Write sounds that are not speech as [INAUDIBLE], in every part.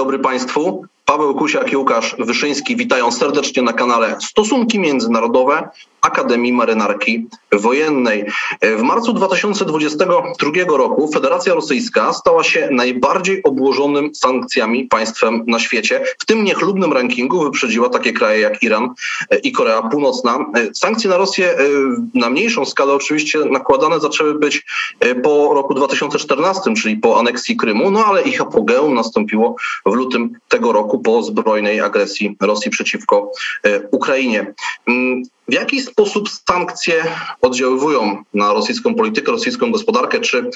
dobry Państwu. Paweł Kusiak i Łukasz Wyszyński witają serdecznie na kanale Stosunki Międzynarodowe Akademii Marynarki Wojennej. W marcu 2022 roku Federacja Rosyjska stała się najbardziej obłożonym sankcjami państwem na świecie. W tym niechlubnym rankingu wyprzedziła takie kraje jak Iran i Korea Północna. Sankcje na Rosję na mniejszą skalę oczywiście nakładane zaczęły być po roku 2014, czyli po aneksji Krymu, no ale ich apogeum nastąpiło w lutym tego roku po zbrojnej agresji Rosji przeciwko Ukrainie. W jaki sposób sankcje oddziaływują na rosyjską politykę, rosyjską gospodarkę? Czy y,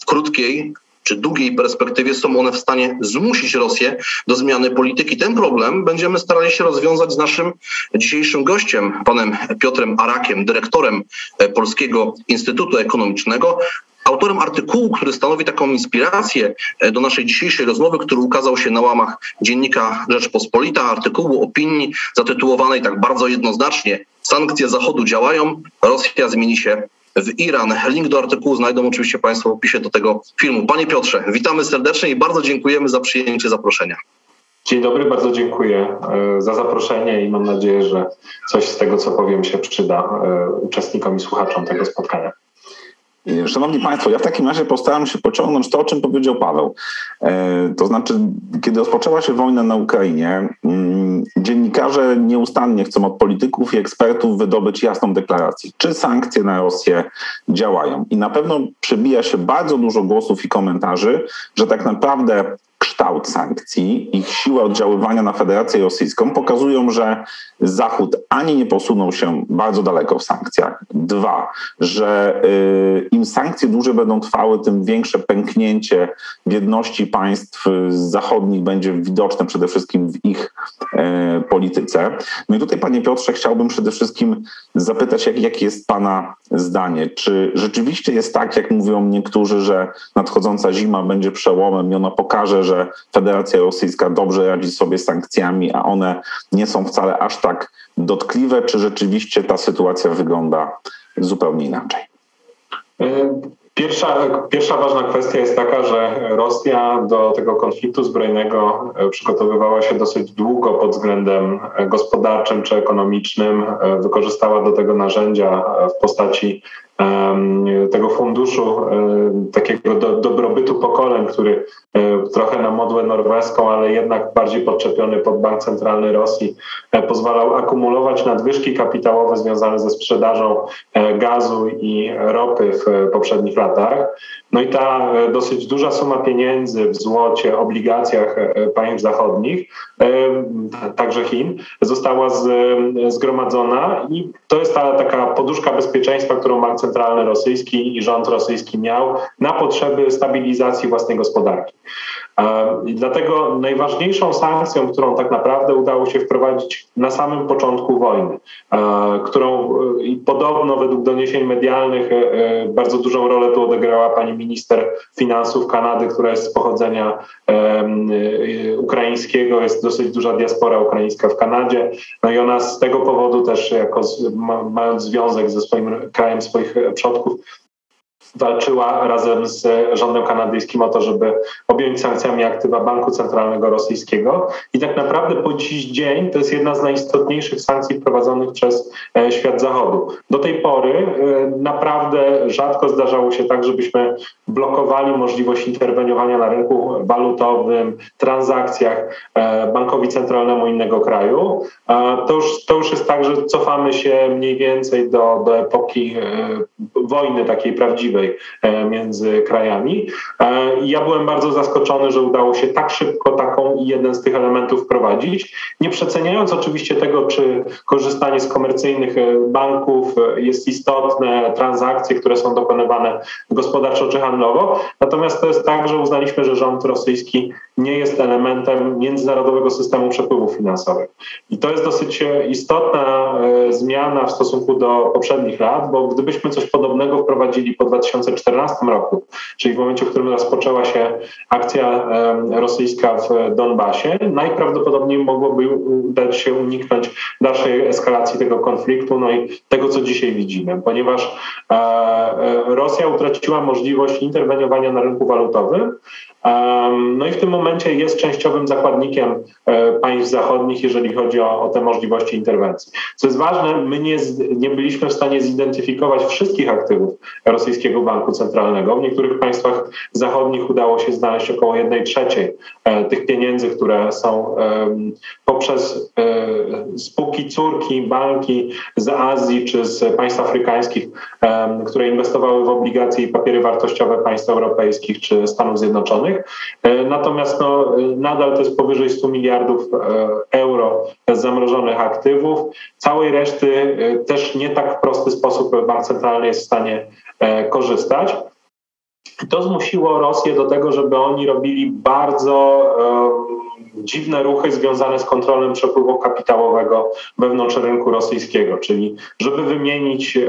w krótkiej czy długiej perspektywie są one w stanie zmusić Rosję do zmiany polityki. Ten problem będziemy starali się rozwiązać z naszym dzisiejszym gościem, panem Piotrem Arakiem, dyrektorem e, Polskiego Instytutu Ekonomicznego, autorem artykułu, który stanowi taką inspirację e, do naszej dzisiejszej rozmowy, który ukazał się na łamach dziennika Rzeczpospolita, artykułu opinii zatytułowanej tak bardzo jednoznacznie Sankcje Zachodu działają, Rosja zmieni się w Iran. Link do artykułu znajdą oczywiście Państwo w opisie do tego filmu. Panie Piotrze, witamy serdecznie i bardzo dziękujemy za przyjęcie zaproszenia. Dzień dobry, bardzo dziękuję e, za zaproszenie i mam nadzieję, że coś z tego, co powiem, się przyda e, uczestnikom i słuchaczom tego spotkania. Szanowni Państwo, ja w takim razie postaram się pociągnąć to, o czym powiedział Paweł. E, to znaczy, kiedy rozpoczęła się wojna na Ukrainie, mm, dziennikarze nieustannie chcą od polityków i ekspertów wydobyć jasną deklarację, czy sankcje na Rosję działają. I na pewno przebija się bardzo dużo głosów i komentarzy, że tak naprawdę kształt sankcji, ich siła oddziaływania na Federację Rosyjską pokazują, że Zachód ani nie posunął się bardzo daleko w sankcjach. Dwa, że y, im sankcje dłużej będą trwały, tym większe pęknięcie w jedności państw zachodnich będzie widoczne przede wszystkim w ich y, polityce. No i tutaj, panie Piotrze, chciałbym przede wszystkim zapytać, jak, jakie jest pana zdanie? Czy rzeczywiście jest tak, jak mówią niektórzy, że nadchodząca zima będzie przełomem i ona pokaże, że Federacja Rosyjska dobrze radzi sobie z sankcjami, a one nie są wcale aż tak dotkliwe, czy rzeczywiście ta sytuacja wygląda zupełnie inaczej? Pierwsza, pierwsza ważna kwestia jest taka, że Rosja do tego konfliktu zbrojnego przygotowywała się dosyć długo pod względem gospodarczym czy ekonomicznym. Wykorzystała do tego narzędzia w postaci tego funduszu takiego do, dobrobytu pokoleń, który e, trochę na modłę norweską, ale jednak bardziej podczepiony pod Bank Centralny Rosji, e, pozwalał akumulować nadwyżki kapitałowe związane ze sprzedażą e, gazu i ropy w poprzednich latach. No i ta dosyć duża suma pieniędzy w złocie, obligacjach państw zachodnich, także Chin, została zgromadzona i to jest ta taka poduszka bezpieczeństwa, którą Bank Centralny Rosyjski i rząd rosyjski miał na potrzeby stabilizacji własnej gospodarki. I dlatego najważniejszą sankcją, którą tak naprawdę udało się wprowadzić na samym początku wojny, którą e, podobno według doniesień medialnych e, e, bardzo dużą rolę tu odegrała pani minister finansów Kanady, która jest z pochodzenia ukraińskiego, jest dosyć duża diaspora ukraińska w Kanadzie, no i ona z tego powodu też jako mając związek ze swoim krajem swoich przodków walczyła razem z rządem kanadyjskim o to, żeby objąć sankcjami aktywa Banku Centralnego Rosyjskiego. I tak naprawdę po dziś dzień to jest jedna z najistotniejszych sankcji wprowadzonych przez e, świat zachodu. Do tej pory e, naprawdę rzadko zdarzało się tak, żebyśmy blokowali możliwość interweniowania na rynku walutowym, transakcjach e, bankowi centralnemu innego kraju. To już, to już jest tak, że cofamy się mniej więcej do, do epoki wojny takiej prawdziwej E, między krajami. E, ja byłem bardzo zaskoczony, że udało się tak szybko taką jeden z tych elementów wprowadzić, nie przeceniając oczywiście tego, czy korzystanie z komercyjnych e, banków jest istotne, transakcje, które są dokonywane gospodarczo czy handlowo. Natomiast to jest tak, że uznaliśmy, że rząd rosyjski nie jest elementem międzynarodowego systemu przepływów finansowych. I to jest dosyć istotna zmiana w stosunku do poprzednich lat, bo gdybyśmy coś podobnego wprowadzili po 2000 2014 roku, czyli w momencie, w którym rozpoczęła się akcja rosyjska w Donbasie, najprawdopodobniej mogłoby udać się uniknąć dalszej eskalacji tego konfliktu, no i tego, co dzisiaj widzimy, ponieważ e, e, Rosja utraciła możliwość interweniowania na rynku walutowym, No i w tym momencie jest częściowym zakładnikiem e, państw zachodnich, jeżeli chodzi o, o te możliwości interwencji. Co jest ważne, my nie, nie byliśmy w stanie zidentyfikować wszystkich aktywów rosyjskiego banku centralnego. W niektórych państwach zachodnich udało się znaleźć około jednej trzeciej e, tych pieniędzy, które są poprzez e, spółki córki, banki z Azji czy z państw afrykańskich, które inwestowały w obligacje i papiery wartościowe państw europejskich czy Stanów Zjednoczonych. E, natomiast no, nadal to jest powyżej 100 miliardów euro zamrożonych aktywów. Całej reszty też nie tak w prosty sposób bank centralny jest w stanie korzystać. To zmusiło Rosję do tego, żeby oni robili bardzo dziwne ruchy związane z kontrolą przepływu kapitałowego wewnątrz rynku rosyjskiego, czyli żeby wymienić e,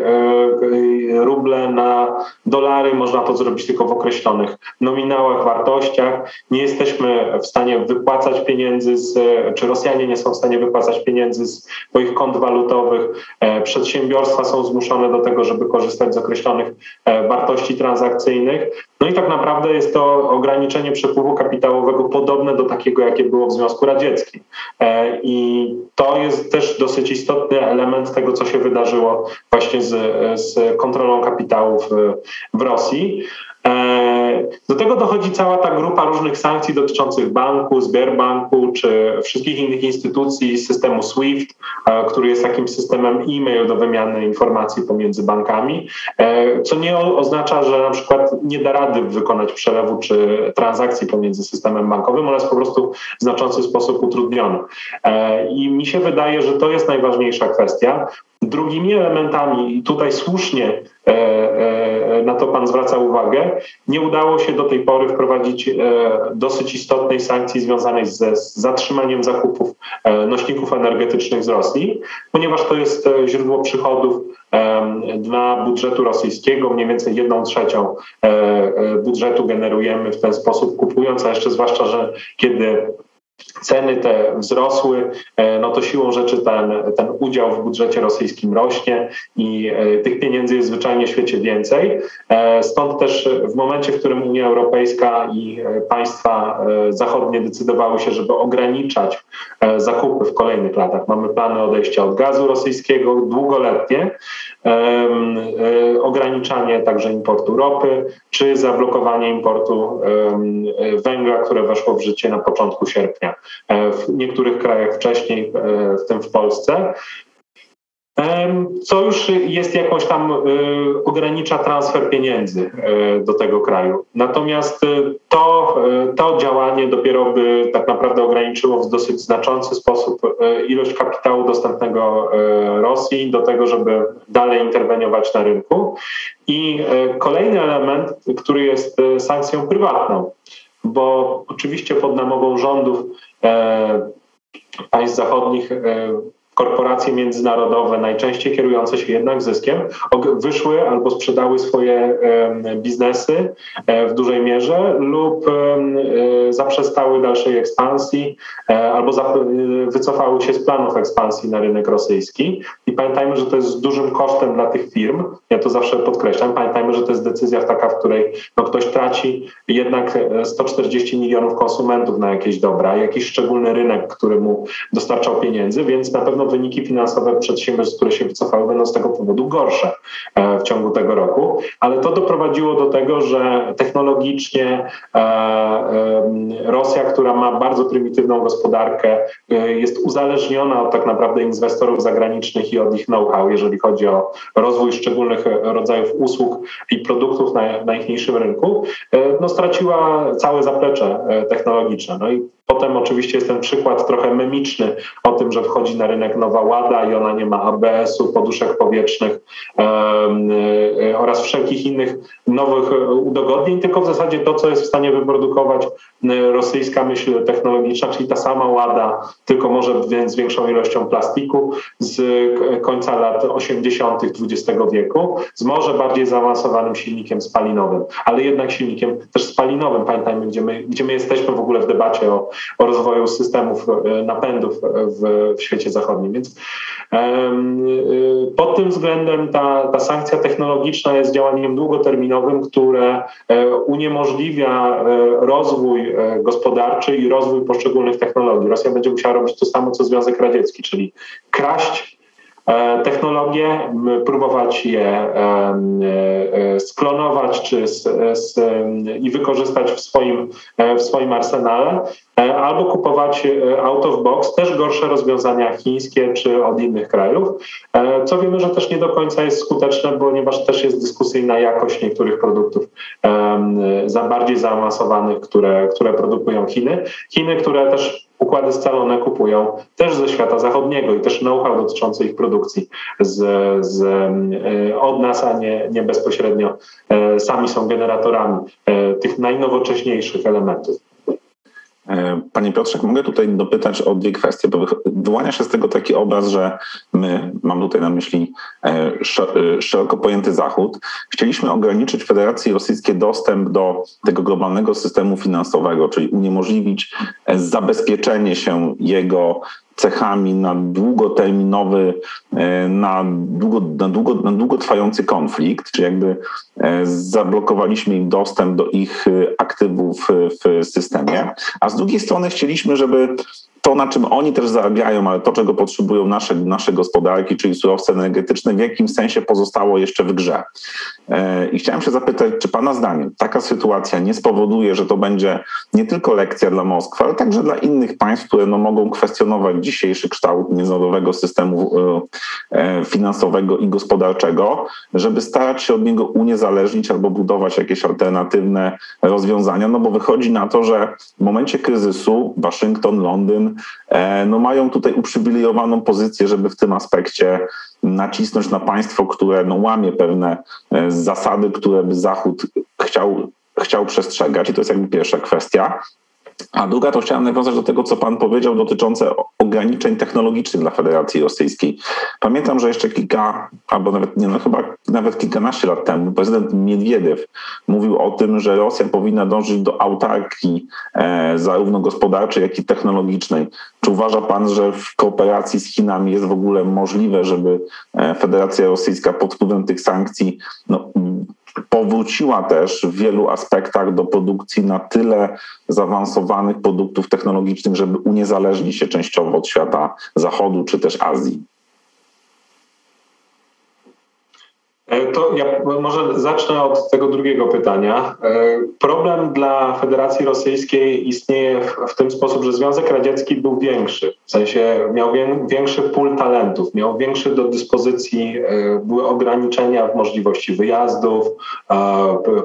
ruble na dolary, można to zrobić tylko w określonych nominałach, wartościach. Nie jesteśmy w stanie wypłacać pieniędzy, z, czy Rosjanie nie są w stanie wypłacać pieniędzy z swoich kont walutowych. E, przedsiębiorstwa są zmuszone do tego, żeby korzystać z określonych e, wartości transakcyjnych. No i tak naprawdę jest to ograniczenie przepływu kapitałowego podobne do takiego, jakie było w Związku Radzieckim. E, I to jest też dosyć istotny element tego, co się wydarzyło właśnie z, z kontrolą kapitałów w Rosji. E, do tego dochodzi cała ta grupa różnych sankcji dotyczących banku, Sberbanku czy wszystkich innych instytucji systemu SWIFT, e, który jest takim systemem e-mail do wymiany informacji pomiędzy bankami, e, co nie oznacza, że na przykład nie da rady wykonać przelewu czy transakcji pomiędzy systemem bankowym, ona jest po prostu w znaczący sposób utrudniona. I mi się wydaje, że to jest najważniejsza kwestia. Drugimi elementami, i tutaj słusznie e, e, na to Pan zwraca uwagę, nie udało się do tej pory wprowadzić e, dosyć istotnej sankcji związanej ze zatrzymaniem zakupów nośników energetycznych z Rosji, ponieważ to jest źródło przychodów dla budżetu rosyjskiego. Mniej więcej jedną trzecią budżetu generujemy w ten sposób kupując, a jeszcze zwłaszcza, że kiedy ceny te wzrosły, e, no to siłą rzeczy ten, ten udział w budżecie rosyjskim rośnie i e, tych pieniędzy jest zwyczajnie w świecie więcej. E, stąd też w momencie, w którym Unia Europejska i państwa zachodnie decydowały się, żeby ograniczać zakupy w kolejnych latach, mamy plany odejścia od gazu rosyjskiego długoletnie, ograniczanie także importu ropy, czy zablokowanie importu węgla, które weszło w życie na początku sierpnia. E, w niektórych krajach wcześniej, e, w tym w Polsce. Co już jest jakoś tam e, ogranicza transfer pieniędzy do tego kraju. Natomiast to, to działanie dopiero by tak naprawdę ograniczyło w dosyć znaczący sposób ilość kapitału dostępnego Rosji do tego, żeby dalej interweniować na rynku. I kolejny element, który jest sankcją prywatną, bo oczywiście pod namową rządów e, państw zachodnich e, korporacje międzynarodowe, najczęściej kierujące się jednak zyskiem, wyszły albo sprzedały swoje biznesy e, w dużej mierze lub e, zaprzestały dalszej ekspansji e, albo wycofały się z planów ekspansji na rynek rosyjski. I pamiętajmy, że to jest dużym kosztem dla tych firm. Ja to zawsze podkreślam. Pamiętajmy, że to jest decyzja taka, w której no, ktoś traci jednak 140 milionów konsumentów na jakieś dobra, jakiś szczególny rynek, który mu dostarczał pieniędzy, więc na pewno wyniki finansowe przedsiębiorstw, które się wycofały, będą z tego powodu gorsze e, w ciągu tego roku. Ale to doprowadziło do tego, że technologicznie e, e, Rosja, która ma bardzo prymitywną gospodarkę, jest uzależniona od tak naprawdę inwestorów zagranicznych i od ich know-how, jeżeli chodzi o rozwój szczególnych rodzajów usług i produktów na najmniejszym rynku, no straciła całe zaplecze technologiczne. No i Potem oczywiście jest ten przykład trochę memiczny o tym, że wchodzi na rynek nowa łada i ona nie ma ABS-u, poduszek powietrznych yy, oraz wszelkich innych nowych udogodnień, tylko w zasadzie to, co jest w stanie wyprodukować rosyjska myśl technologiczna, czyli ta sama łada, tylko może z większą ilością plastiku z końca lat 80. XX wieku, z może bardziej zaawansowanym silnikiem spalinowym, ale jednak silnikiem też spalinowym. Pamiętajmy, gdzie my, gdzie my jesteśmy w ogóle w debacie o o rozwoju systemów napędów w, w świecie zachodnim. Więc pod tym względem ta, ta sankcja technologiczna jest działaniem długoterminowym, które uniemożliwia rozwój gospodarczy i rozwój poszczególnych technologii. Rosja będzie musiała robić to samo, co Związek Radziecki, czyli kraść E, technologie, próbować je e, e, sklonować czy z, z, i wykorzystać w swoim, w swoim arsenale, albo kupować out of box też gorsze rozwiązania chińskie czy od innych krajów, co wiemy, że też nie do końca jest skuteczne, ponieważ też jest dyskusyjna jakość niektórych produktów za bardziej zaawansowanych, które, które produkują Chiny. Chiny, które też układy scalone kupują też ze świata zachodniego i też know-how dotyczący ich produkcji z, z, e, od nas, a nie, nie bezpośrednio e, sami są generatorami e, tych najnowocześniejszych elementów. E, panie Piotrze, mogę tutaj dopytać o dwie kwestie, bo wyłania się z tego taki obraz, że my, mam tutaj na myśli e, e, szeroko pojęty Zachód, chcieliśmy ograniczyć Federacji Rosyjskiej dostęp do tego globalnego systemu finansowego, czyli uniemożliwić zabezpieczenie się jego cechami na długoterminowy, e, na, długo, na, długo, na długotrwający konflikt, czy jakby e, zablokowaliśmy im dostęp do ich e, aktywów w systemie, a z drugiej strony chcieliśmy, żeby to, na czym oni też zarabiają, ale to, czego potrzebują nasze, nasze gospodarki, czyli surowce energetyczne, w jakim sensie pozostało jeszcze w grze. E, I chciałem się zapytać, czy Pana zdaniem taka sytuacja nie spowoduje, że to będzie nie tylko lekcja dla Moskwy, ale także dla innych państw, które no, mogą kwestionować dzisiejszy kształt międzynarodowego systemu e, e, finansowego i gospodarczego, żeby starać się od niego uniezależnić albo budować jakieś alternatywne rozwiązania, no bo wychodzi na to, że w momencie kryzysu Waszyngton, Londyn, no mają tutaj uprzywilejowaną pozycję, żeby w tym aspekcie nacisnąć na państwo, które no łamie pewne e, zasady, które by Zachód chciał, chciał przestrzegać. I to jest jakby pierwsza kwestia. A druga to chciałem nawiązać do tego, co Pan powiedział dotyczące ograniczeń technologicznych dla Federacji Rosyjskiej. Pamiętam, że jeszcze kilka, albo nawet nie, no chyba nawet kilkanaście lat temu prezydent Miedwiediew mówił o tym, że Rosja powinna dążyć do autarkii e, zarówno gospodarczej, jak i technologicznej. Czy uważa Pan, że w kooperacji z Chinami jest w ogóle możliwe, żeby e, Federacja Rosyjska pod wpływem tych sankcji no, powróciła też w wielu aspektach do produkcji na tyle zaawansowanych produktów technologicznych, żeby uniezależnić się częściowo od świata zachodu czy też Azji. E, to ja może zacznę od tego drugiego pytania. E, problem dla Federacji Rosyjskiej istnieje w, ten sposób, że Związek Radziecki był większy, w sensie miał większy pól talentów, miał większy do dyspozycji, e, były ograniczenia w możliwości wyjazdów,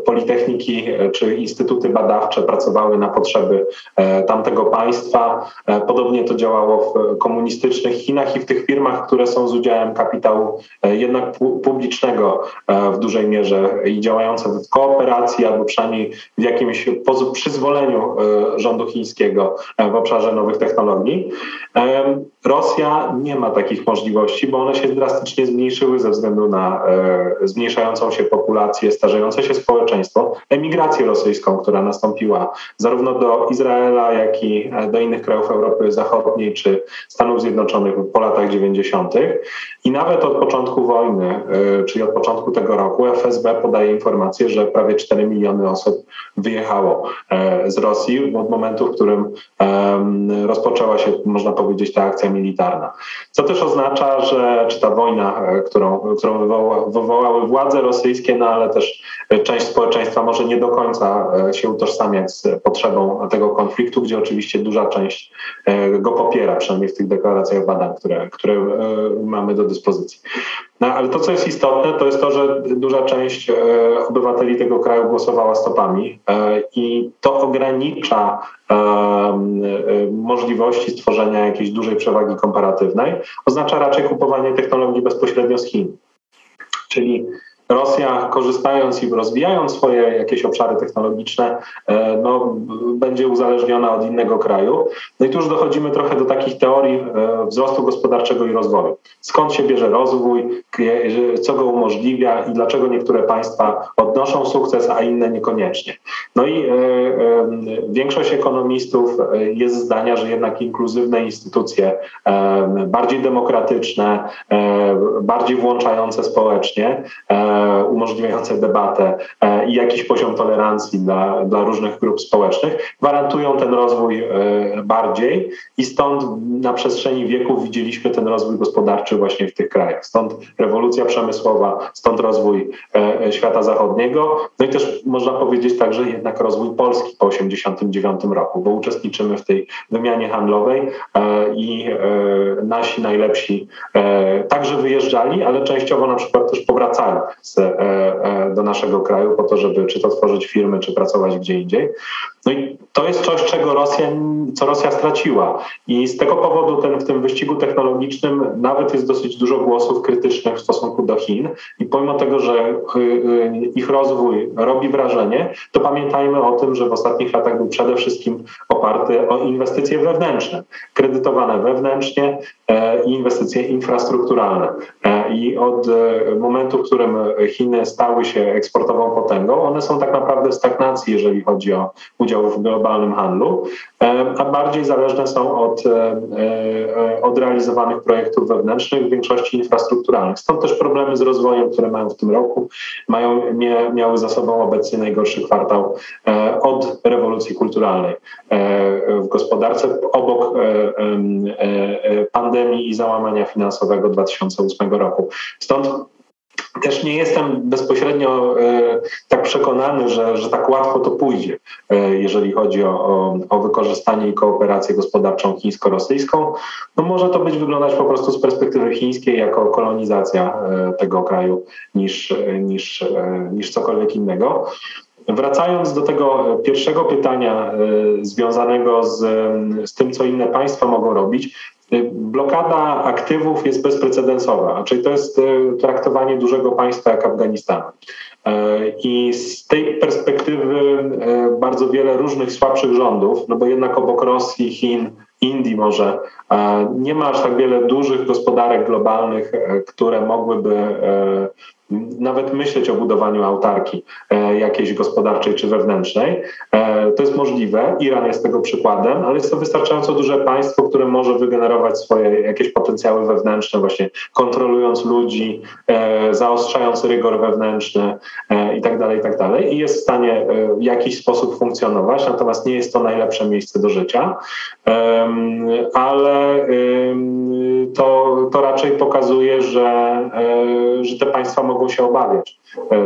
politechniki czy instytuty badawcze pracowały na potrzeby tamtego państwa. Podobnie to działało w komunistycznych Chinach i w tych firmach, które są z udziałem kapitału jednak publicznego E, w dużej mierze i działające w kooperacji albo przynajmniej w jakimś przyzwoleniu e, rządu chińskiego e, w obszarze nowych technologii. Rosja nie ma takich możliwości, bo one się drastycznie zmniejszyły ze względu na zmniejszającą się populację, starzejące się społeczeństwo, emigrację rosyjską, która nastąpiła zarówno do Izraela, jak i do innych krajów Europy Zachodniej czy Stanów Zjednoczonych po latach 90. I nawet od początku wojny, czyli od początku tego roku, FSB podaje informację, że prawie 4 miliony osób wyjechało e, z Rosji od momentu, w którym rozpoczęła się, można powiedzieć, ta akcja militarna. Co też oznacza, że czy ta wojna, e, którą, którą wywoła, wywołały władze rosyjskie, no ale też część społeczeństwa może nie do końca e, się utożsamiać z potrzebą tego konfliktu, gdzie oczywiście duża część go popiera, przynajmniej w tych deklaracjach badań, które, które mamy do dyspozycji. No, ale to, co jest istotne, to jest to, że duża część e, obywateli tego kraju głosowała stopami e, i to ogranicza e, możliwości stworzenia jakiejś dużej przewagi komparatywnej. Oznacza raczej kupowanie technologii bezpośrednio z Chin. Czyli Rosja, korzystając i rozwijając swoje jakieś obszary technologiczne, no, będzie uzależniona od innego kraju. No i tu już dochodzimy trochę do takich teorii wzrostu gospodarczego i rozwoju. Skąd się bierze rozwój, co go umożliwia i dlaczego niektóre państwa odnoszą sukces, a inne niekoniecznie. No i większość ekonomistów jest zdania, że jednak inkluzywne instytucje, bardziej demokratyczne, bardziej włączające społecznie, umożliwiające debatę i jakiś poziom tolerancji dla, dla różnych grup społecznych, gwarantują ten rozwój bardziej i stąd na przestrzeni wieków widzieliśmy ten rozwój gospodarczy właśnie w tych krajach. Stąd rewolucja przemysłowa, stąd rozwój świata zachodniego, no i też można powiedzieć także jednak rozwój Polski po 1989 roku, bo uczestniczymy w tej wymianie handlowej i nasi najlepsi także wyjeżdżali, ale częściowo na przykład też powracali z, do naszego kraju po to, żeby czy to tworzyć firmy, czy pracować gdzie indziej. No i to jest coś, czego Rosja, co Rosja straciła. I z tego powodu ten, w tym wyścigu technologicznym nawet jest dosyć dużo głosów krytycznych w stosunku do Chin. I pomimo tego, że y, y, ich rozwój robi wrażenie, to pamiętajmy o tym, że w ostatnich latach był przede wszystkim oparty o inwestycje wewnętrzne, kredytowane wewnętrznie e, i inwestycje infrastrukturalne. E, I od e, momentu, w którym Chiny stały się eksportową potęgą, one są tak naprawdę w stagnacji, jeżeli chodzi o udział w globalnym handlu, a bardziej zależne są od, od realizowanych projektów wewnętrznych, w większości infrastrukturalnych. Stąd też problemy z rozwojem, które mają w tym roku, mają, miały za sobą obecnie najgorszy kwartał od rewolucji kulturalnej w gospodarce, obok pandemii i załamania finansowego 2008 roku. Stąd też nie jestem bezpośrednio e, tak przekonany, że, że tak łatwo to pójdzie, e, jeżeli chodzi o, o, o wykorzystanie i kooperację gospodarczą chińsko-rosyjską. No może to być wyglądać po prostu z perspektywy chińskiej jako kolonizacja e, tego kraju niż, niż, niż cokolwiek innego. Wracając do tego pierwszego pytania związanego z, z tym, co inne państwa mogą robić, blokada aktywów jest bezprecedensowa, czyli to jest y, traktowanie dużego państwa jak Afganistanu. Y, I z tej perspektywy bardzo wiele różnych słabszych rządów, no bo jednak obok Rosji, Chin, Indii może, nie ma aż tak wiele dużych gospodarek globalnych, które mogłyby nawet myśleć o budowaniu autarki e, jakiejś gospodarczej czy wewnętrznej. E, to jest możliwe. Iran jest tego przykładem, ale jest to wystarczająco duże państwo, które może wygenerować swoje jakieś potencjały wewnętrzne, właśnie kontrolując ludzi, e, zaostrzając rygor wewnętrzny i tak dalej, i tak dalej. I jest w stanie w jakiś sposób funkcjonować, natomiast nie jest to najlepsze miejsce do życia. Ale to, to raczej pokazuje, że, że te państwa mogą mogą się obawiać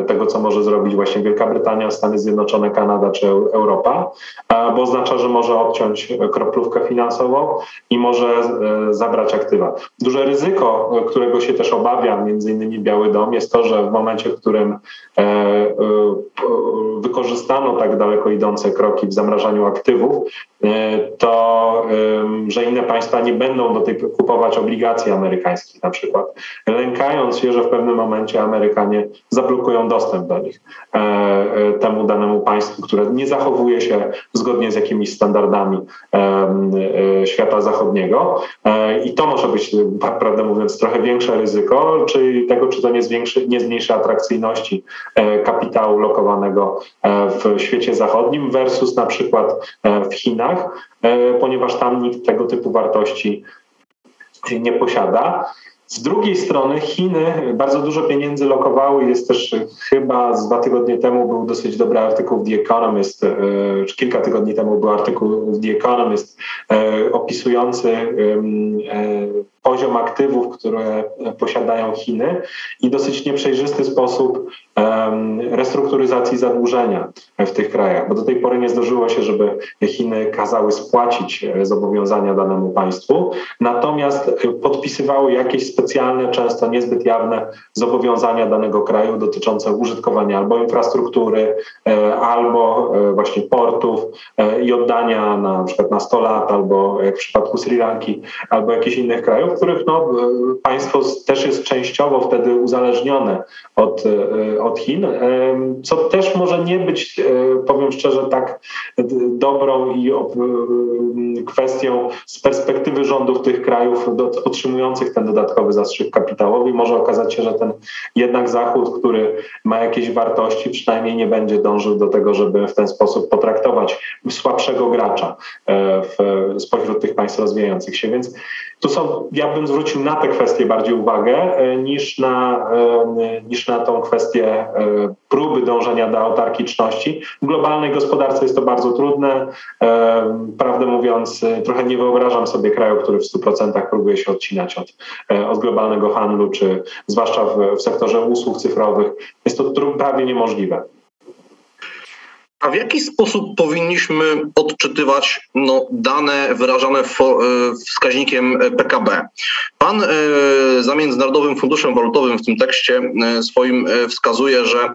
tego, co może zrobić właśnie Wielka Brytania, Stany Zjednoczone, Kanada czy Europa, bo oznacza, że może odciąć kroplówkę finansową i może e, zabrać aktywa. Duże ryzyko, którego się też obawia między innymi Biały Dom, jest to, że w momencie, w którym e, wykorzystano tak daleko idące kroki w zamrażaniu aktywów, to że inne państwa nie będą do tej kupować obligacji amerykańskich na przykład, lękając się, że w pewnym momencie Amerykanie zablokują dostęp do nich e, e, temu danemu państwu, które nie zachowuje się zgodnie z jakimiś standardami e, świata zachodniego. I to może być, prawdę mówiąc, trochę większe ryzyko, czyli tego, czy to nie, zwiększy, nie zmniejszy atrakcyjności kapitału lokowanego w świecie zachodnim versus na przykład w Chinach, ponieważ tam nikt tego typu wartości nie posiada. Z drugiej strony Chiny bardzo dużo pieniędzy lokowały. Jest też chyba z dwa tygodnie temu był dosyć dobry artykuł w The Economist, e, czy kilka tygodni temu był artykuł w The Economist e, opisujący e, poziom aktywów, które posiadają Chiny i dosyć nieprzejrzysty sposób restrukturyzacji zadłużenia w tych krajach, bo do tej pory nie zdarzyło się, żeby Chiny kazały spłacić e, zobowiązania danemu państwu, natomiast e, podpisywały jakieś specjalne, często niezbyt jawne zobowiązania danego kraju dotyczące użytkowania albo infrastruktury, e, albo właśnie portów i oddania na, przykład na 100 lat, albo jak w przypadku Sri Lanki, albo jakichś innych krajów, których no, państwo też jest częściowo wtedy uzależnione od, od Chin, co też może nie być, powiem szczerze, tak dobrą i kwestią z perspektywy rządów tych krajów otrzymujących ten dodatkowy zastrzyk kapitałowy. Może okazać się, że ten jednak Zachód, który ma jakieś wartości, przynajmniej nie będzie dążył do tego, żeby w ten sposób potraktować słabszego gracza e, spośród tych państw rozwijających się. Więc tu są, ja bym zwrócił na tę kwestię bardziej uwagę e, niż na, e, niż na tą kwestię próby dążenia do autarkiczności. W globalnej gospodarce jest to bardzo trudne. Prawdę mówiąc, trochę nie wyobrażam sobie kraju, który w 100% próbuje się odcinać od, e, od globalnego handlu, czy zwłaszcza w, w sektorze usług cyfrowych. Jest to prawie niemożliwe. A w jaki sposób powinniśmy odczytywać no, dane wyrażane e, wskaźnikiem PKB? Pan e, za Międzynarodowym Funduszem Walutowym w tym tekście swoim wskazuje, że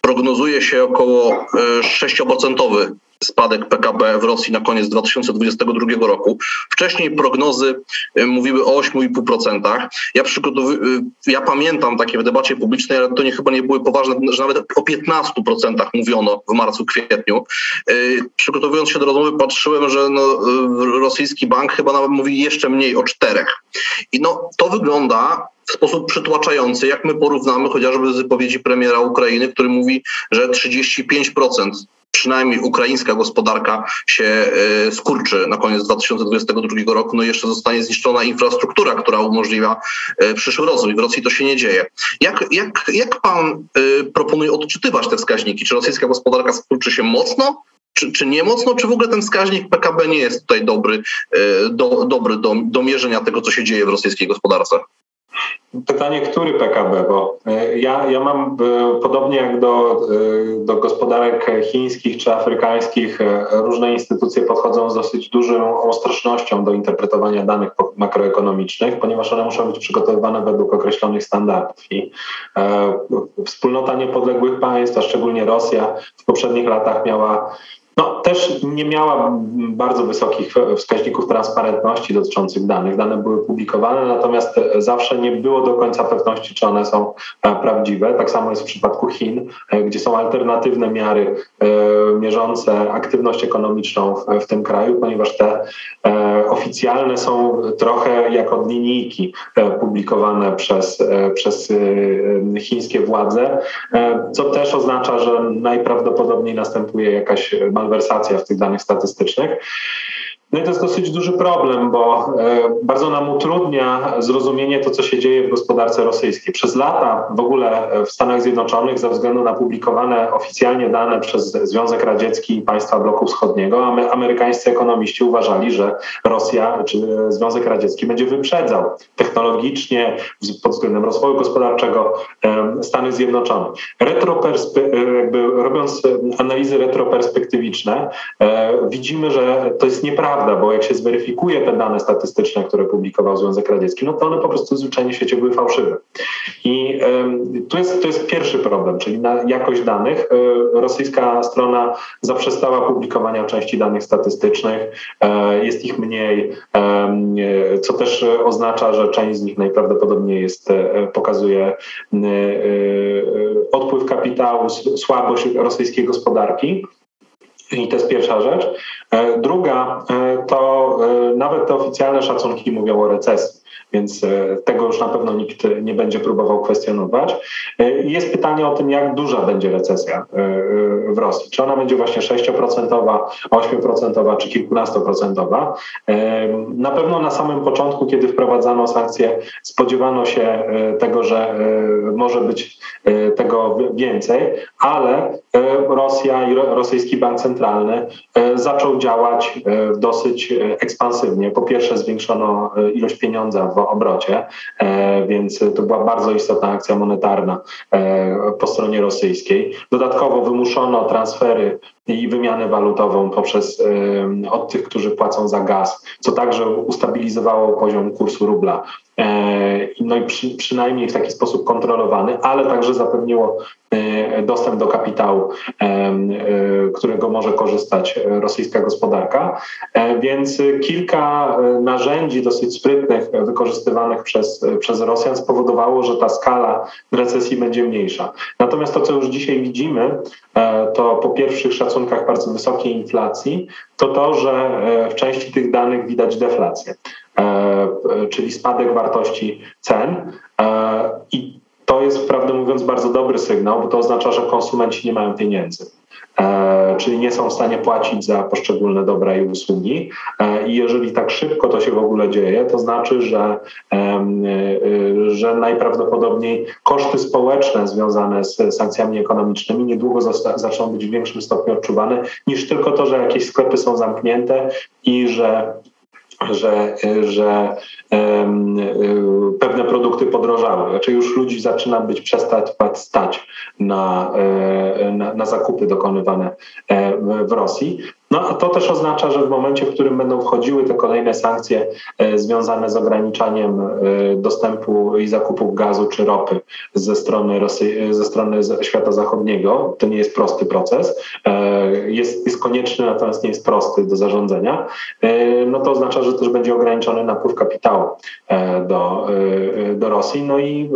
prognozuje się około 6% spadek PKB w Rosji na koniec 2022 roku. Wcześniej prognozy y, mówiły o 8,5%. Ja, y, ja pamiętam takie w debacie publicznej, ale to nie, chyba nie były poważne, że nawet o 15% mówiono w marcu, kwietniu. Y, przygotowując się do rozmowy, patrzyłem, że no, rosyjski bank chyba nawet mówi jeszcze mniej o 4. I no, to wygląda w sposób przytłaczający, jak my porównamy chociażby z wypowiedzi premiera Ukrainy, który mówi, że 35% przynajmniej ukraińska gospodarka się e, skurczy na koniec 2022 roku, no jeszcze zostanie zniszczona infrastruktura, która umożliwia e, przyszły rozwój. W Rosji to się nie dzieje. Jak, jak, jak pan e, proponuje odczytywać te wskaźniki? Czy rosyjska gospodarka skurczy się mocno, czy, czy nie mocno, czy w ogóle ten wskaźnik PKB nie jest tutaj dobry, do, dobry do, do mierzenia tego, co się dzieje w rosyjskiej gospodarce? Pytanie, który PKB? Bo e, ja, ja mam e, podobnie jak do, e, do gospodarek chińskich czy afrykańskich, różne instytucje podchodzą z dosyć dużą ostrożnością do interpretowania danych makroekonomicznych, ponieważ one muszą być przygotowywane według określonych standardów. I wspólnota niepodległych państw, a szczególnie Rosja, w poprzednich latach miała no, też nie miała bardzo wysokich wskaźników transparentności dotyczących danych. Dane były publikowane, natomiast zawsze nie było do końca pewności, czy one są e, prawdziwe. Tak samo jest w przypadku Chin, e, gdzie są alternatywne miary e, mierzące aktywność ekonomiczną w, tym kraju, ponieważ te oficjalne są trochę jak od linijki publikowane przez, przez chińskie władze, co też oznacza, że najprawdopodobniej następuje jakaś malwersacja w tych danych statystycznych. No i to jest dosyć duży problem, bo e, bardzo nam utrudnia zrozumienie to, co się dzieje w gospodarce rosyjskiej. Przez lata w ogóle w Stanach Zjednoczonych, ze względu na publikowane oficjalnie dane przez Związek Radziecki i państwa bloku wschodniego, amerykańscy ekonomiści uważali, że Rosja czy Związek Radziecki będzie wyprzedzał technologicznie pod względem rozwoju gospodarczego Stany Zjednoczone. jakby robiąc analizy retroperspektywiczne, e, widzimy, że to jest nieprawda prawda, bo jak się zweryfikuje te dane statystyczne, które publikował Związek Radziecki, no to one po prostu zwyczajnie w świecie były fałszywe. I y, tu jest, to jest pierwszy problem, czyli na jakość danych. Y, rosyjska strona zaprzestała publikowania części danych statystycznych, y, jest ich mniej, co też oznacza, że część z nich najprawdopodobniej jest, pokazuje odpływ kapitału, słabość rosyjskiej gospodarki. I to jest pierwsza rzecz. E, druga e, to e, nawet te oficjalne szacunki mówią o recesji więc e, tego już na pewno nikt nie będzie próbował kwestionować. E, jest pytanie o tym, jak duża będzie recesja e, w Rosji. Czy ona będzie właśnie 6%, 8% czy kilkunastoprocentowa. Na pewno na samym początku, kiedy wprowadzano sankcje, spodziewano się tego, że może być tego więcej, ale Rosja i rosyjski bank centralny zaczął działać dosyć ekspansywnie. Po pierwsze zwiększono ilość pieniądza pieniądza obrocie, więc to była bardzo istotna akcja monetarna po stronie rosyjskiej. Dodatkowo wymuszono transfery i wymianę walutową poprzez od tych, którzy płacą za gaz, co także ustabilizowało poziom kursu rubla. E, no i przy, przynajmniej w taki sposób kontrolowany, ale także zapewniło e, dostęp do kapitału, e, którego może korzystać rosyjska gospodarka. Więc kilka narzędzi dosyć sprytnych, wykorzystywanych przez, przez Rosjan spowodowało, że ta skala recesji będzie mniejsza. Natomiast to, co już dzisiaj widzimy, to po pierwszych szacunkach bardzo wysokiej inflacji, to to, że w części tych danych widać deflację. E, czyli spadek wartości cen. E, I to jest, prawdę mówiąc, bardzo dobry sygnał, bo to oznacza, że konsumenci nie mają pieniędzy. E, czyli nie są w stanie płacić za poszczególne dobra i usługi. I jeżeli tak szybko to się w ogóle dzieje, to znaczy, że, że najprawdopodobniej koszty społeczne związane z sankcjami ekonomicznymi niedługo zaczną być w większym stopniu odczuwane niż tylko to, że jakieś sklepy są zamknięte i że że, że um, pewne produkty podrożały. Znaczy już ludzi zaczyna być przestać stać na, e, na, na zakupy dokonywane e, w Rosji. No to też oznacza, że w momencie, w którym będą wchodziły te kolejne sankcje e, związane z ograniczaniem e, dostępu i zakupów gazu czy ropy ze strony, Rosji, ze strony świata zachodniego, to nie jest prosty proces, e, jest, jest konieczny, natomiast nie jest prosty do zarządzania, no to oznacza, że też będzie ograniczony napływ kapitału do, do Rosji. No i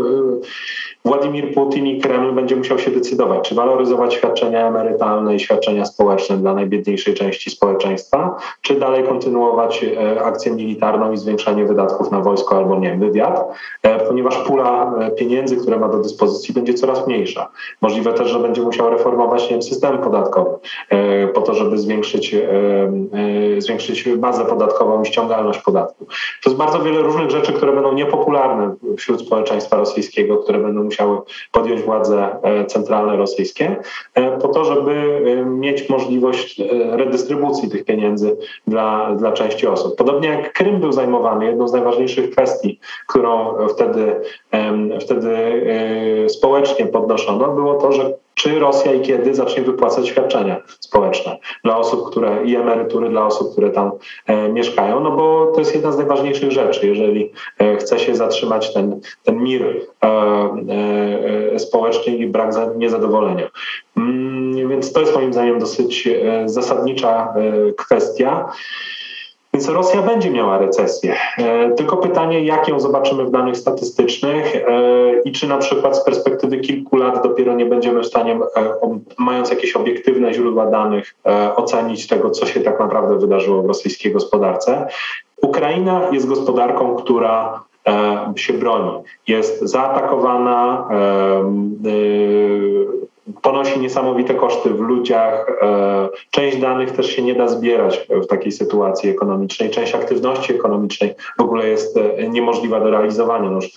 Władimir Putin i Kreml będzie musiał się decydować, czy waloryzować świadczenia emerytalne i świadczenia społeczne dla najbiedniejszej części społeczeństwa, czy dalej kontynuować e, akcję militarną i zwiększanie wydatków na wojsko albo nie, wywiad, e, ponieważ pula e, pieniędzy, które ma do dyspozycji, będzie coraz mniejsza. Możliwe też, że będzie musiał reformować nie wiem, system podatkowy po to, żeby zwiększyć, zwiększyć bazę podatkową i ściągalność podatku. To jest bardzo wiele różnych rzeczy, które będą niepopularne wśród społeczeństwa rosyjskiego, które będą musiały podjąć władze centralne rosyjskie, po to, żeby mieć możliwość redystrybucji tych pieniędzy dla, dla części osób. Podobnie jak Krym był zajmowany, jedną z najważniejszych kwestii, którą wtedy, wtedy e, społecznie podnoszono, było to, że czy Rosja i kiedy zacznie wypłacać świadczenia społeczne dla osób, które i emerytury dla osób, które tam e, mieszkają, no bo to jest jedna z najważniejszych rzeczy. Jeżeli e, chce się zatrzymać ten, ten mir e, e, społeczny i brak niezadowolenia. Mm, więc to jest moim zdaniem dosyć e, zasadnicza e, kwestia. Więc Rosja będzie miała recesję. E, tylko pytanie, jak ją zobaczymy w danych statystycznych e, i czy na przykład z perspektywy kilku lat dopiero nie będziemy w stanie, e, mając jakieś obiektywne źródła danych, ocenić tego, co się tak naprawdę wydarzyło w rosyjskiej gospodarce. Ukraina jest gospodarką, która się broni. Jest zaatakowana, ponosi niesamowite koszty w ludziach. E, część danych też się nie da zbierać w takiej sytuacji ekonomicznej. Część aktywności ekonomicznej w ogóle jest e, niemożliwa do realizowania. No już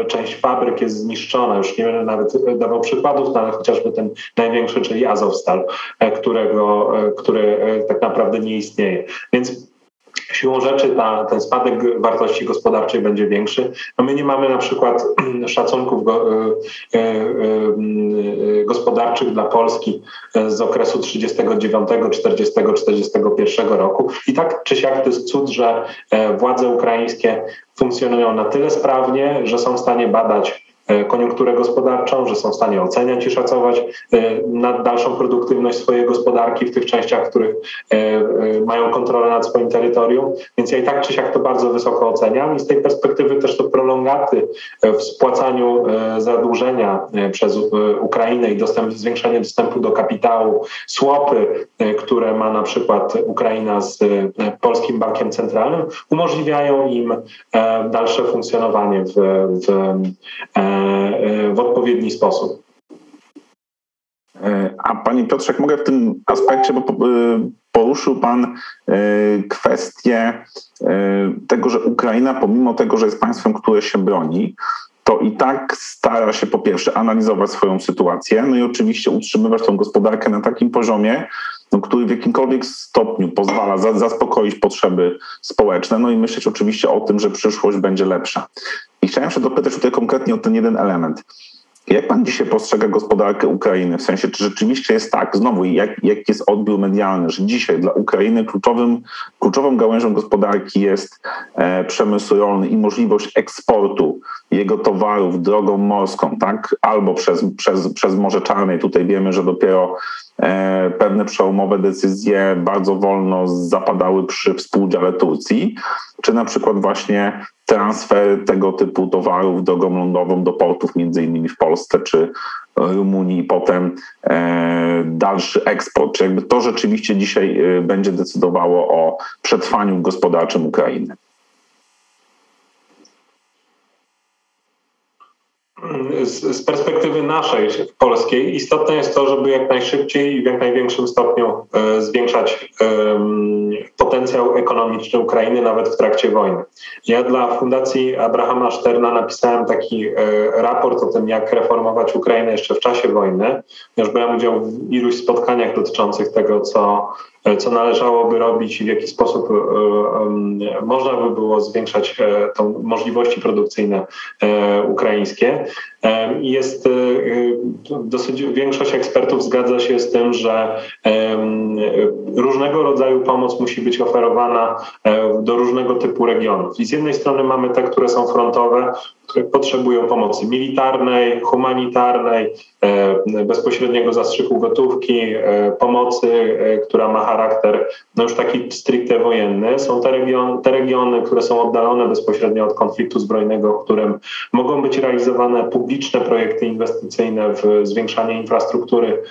e, część fabryk jest zniszczona. Już nie będę nawet dawał przykładów, no ale chociażby ten największy, czyli Azovstal, którego, który tak naprawdę nie istnieje. Więc siłą rzeczy ta, ten spadek wartości gospodarczej będzie większy. No my nie mamy na przykład [CLEARS THROAT] szacunków y, y, y, gospodarczych dla Polski z okresu 39, 40, 41 roku. I tak czy siak to jest cud, że e, władze ukraińskie funkcjonują na tyle sprawnie, że są w stanie badać E, koniunkturę gospodarczą, że są w stanie oceniać i szacować e, nad dalszą produktywność swojej gospodarki w tych częściach, w których e, mają kontrolę nad swoim terytorium. Więc ja i tak czy siak to bardzo wysoko oceniam i z tej perspektywy też to prolongaty w spłacaniu zadłużenia przez Ukrainę i dostęp, zwiększenie dostępu do kapitału, słopy, które ma na przykład Ukraina z Polskim Bankiem Centralnym, umożliwiają im dalsze funkcjonowanie w, w E, w odpowiedni sposób. E, a panie Piotrze, mogę w tym aspekcie, bo e, poruszył pan kwestię tego, że Ukraina, pomimo tego, że jest państwem, które się broni, to i tak stara się po pierwsze analizować swoją sytuację, no i oczywiście utrzymywać tą gospodarkę na takim poziomie, no, który w jakimkolwiek stopniu pozwala za, zaspokoić potrzeby społeczne, no i myśleć oczywiście o tym, że przyszłość będzie lepsza. I chciałem się dopytać tutaj konkretnie o ten jeden element. Jak pan dzisiaj postrzega gospodarkę Ukrainy? W sensie, czy rzeczywiście jest tak, znowu, jak, jak jest odbiór medialny, że dzisiaj dla Ukrainy kluczowym, kluczową gałęzią gospodarki jest e, przemysł rolny i możliwość eksportu jego towarów drogą morską, tak? Albo przez, przez, przez Morze Czarne. I tutaj wiemy, że dopiero pewne przełomowe decyzje bardzo wolno zapadały przy współudziale Turcji, czy na przykład właśnie transfer tego typu towarów drogą lądową do portów, między innymi w Polsce czy Rumunii, i potem e, dalszy eksport. Czy jakby to rzeczywiście dzisiaj e, będzie decydowało o przetrwaniu gospodarczym Ukrainy? Z, perspektywy naszej, polskiej, istotne jest to, żeby jak najszybciej i w jak największym stopniu e, zwiększać potencjał ekonomiczny Ukrainy nawet w trakcie wojny. Ja dla Fundacji Abrahama Szterna napisałem taki e, raport o tym, jak reformować Ukrainę jeszcze w czasie wojny. Już brałem udział w iluś spotkaniach dotyczących tego, co co należałoby robić i w jaki sposób e, e, można by było zwiększać tą możliwości produkcyjne ukraińskie. Jest dosyć większość ekspertów zgadza się z tym, że różnego rodzaju pomoc musi być oferowana do różnego typu regionów. I z jednej strony mamy te, które są frontowe, potrzebują pomocy militarnej, humanitarnej, e, bezpośredniego zastrzyku gotówki, e, pomocy, e, która ma charakter no już taki stricte wojenny. Są te, region, te regiony, które są oddalone bezpośrednio od konfliktu zbrojnego, w którym mogą być realizowane publiczne projekty inwestycyjne w zwiększanie infrastruktury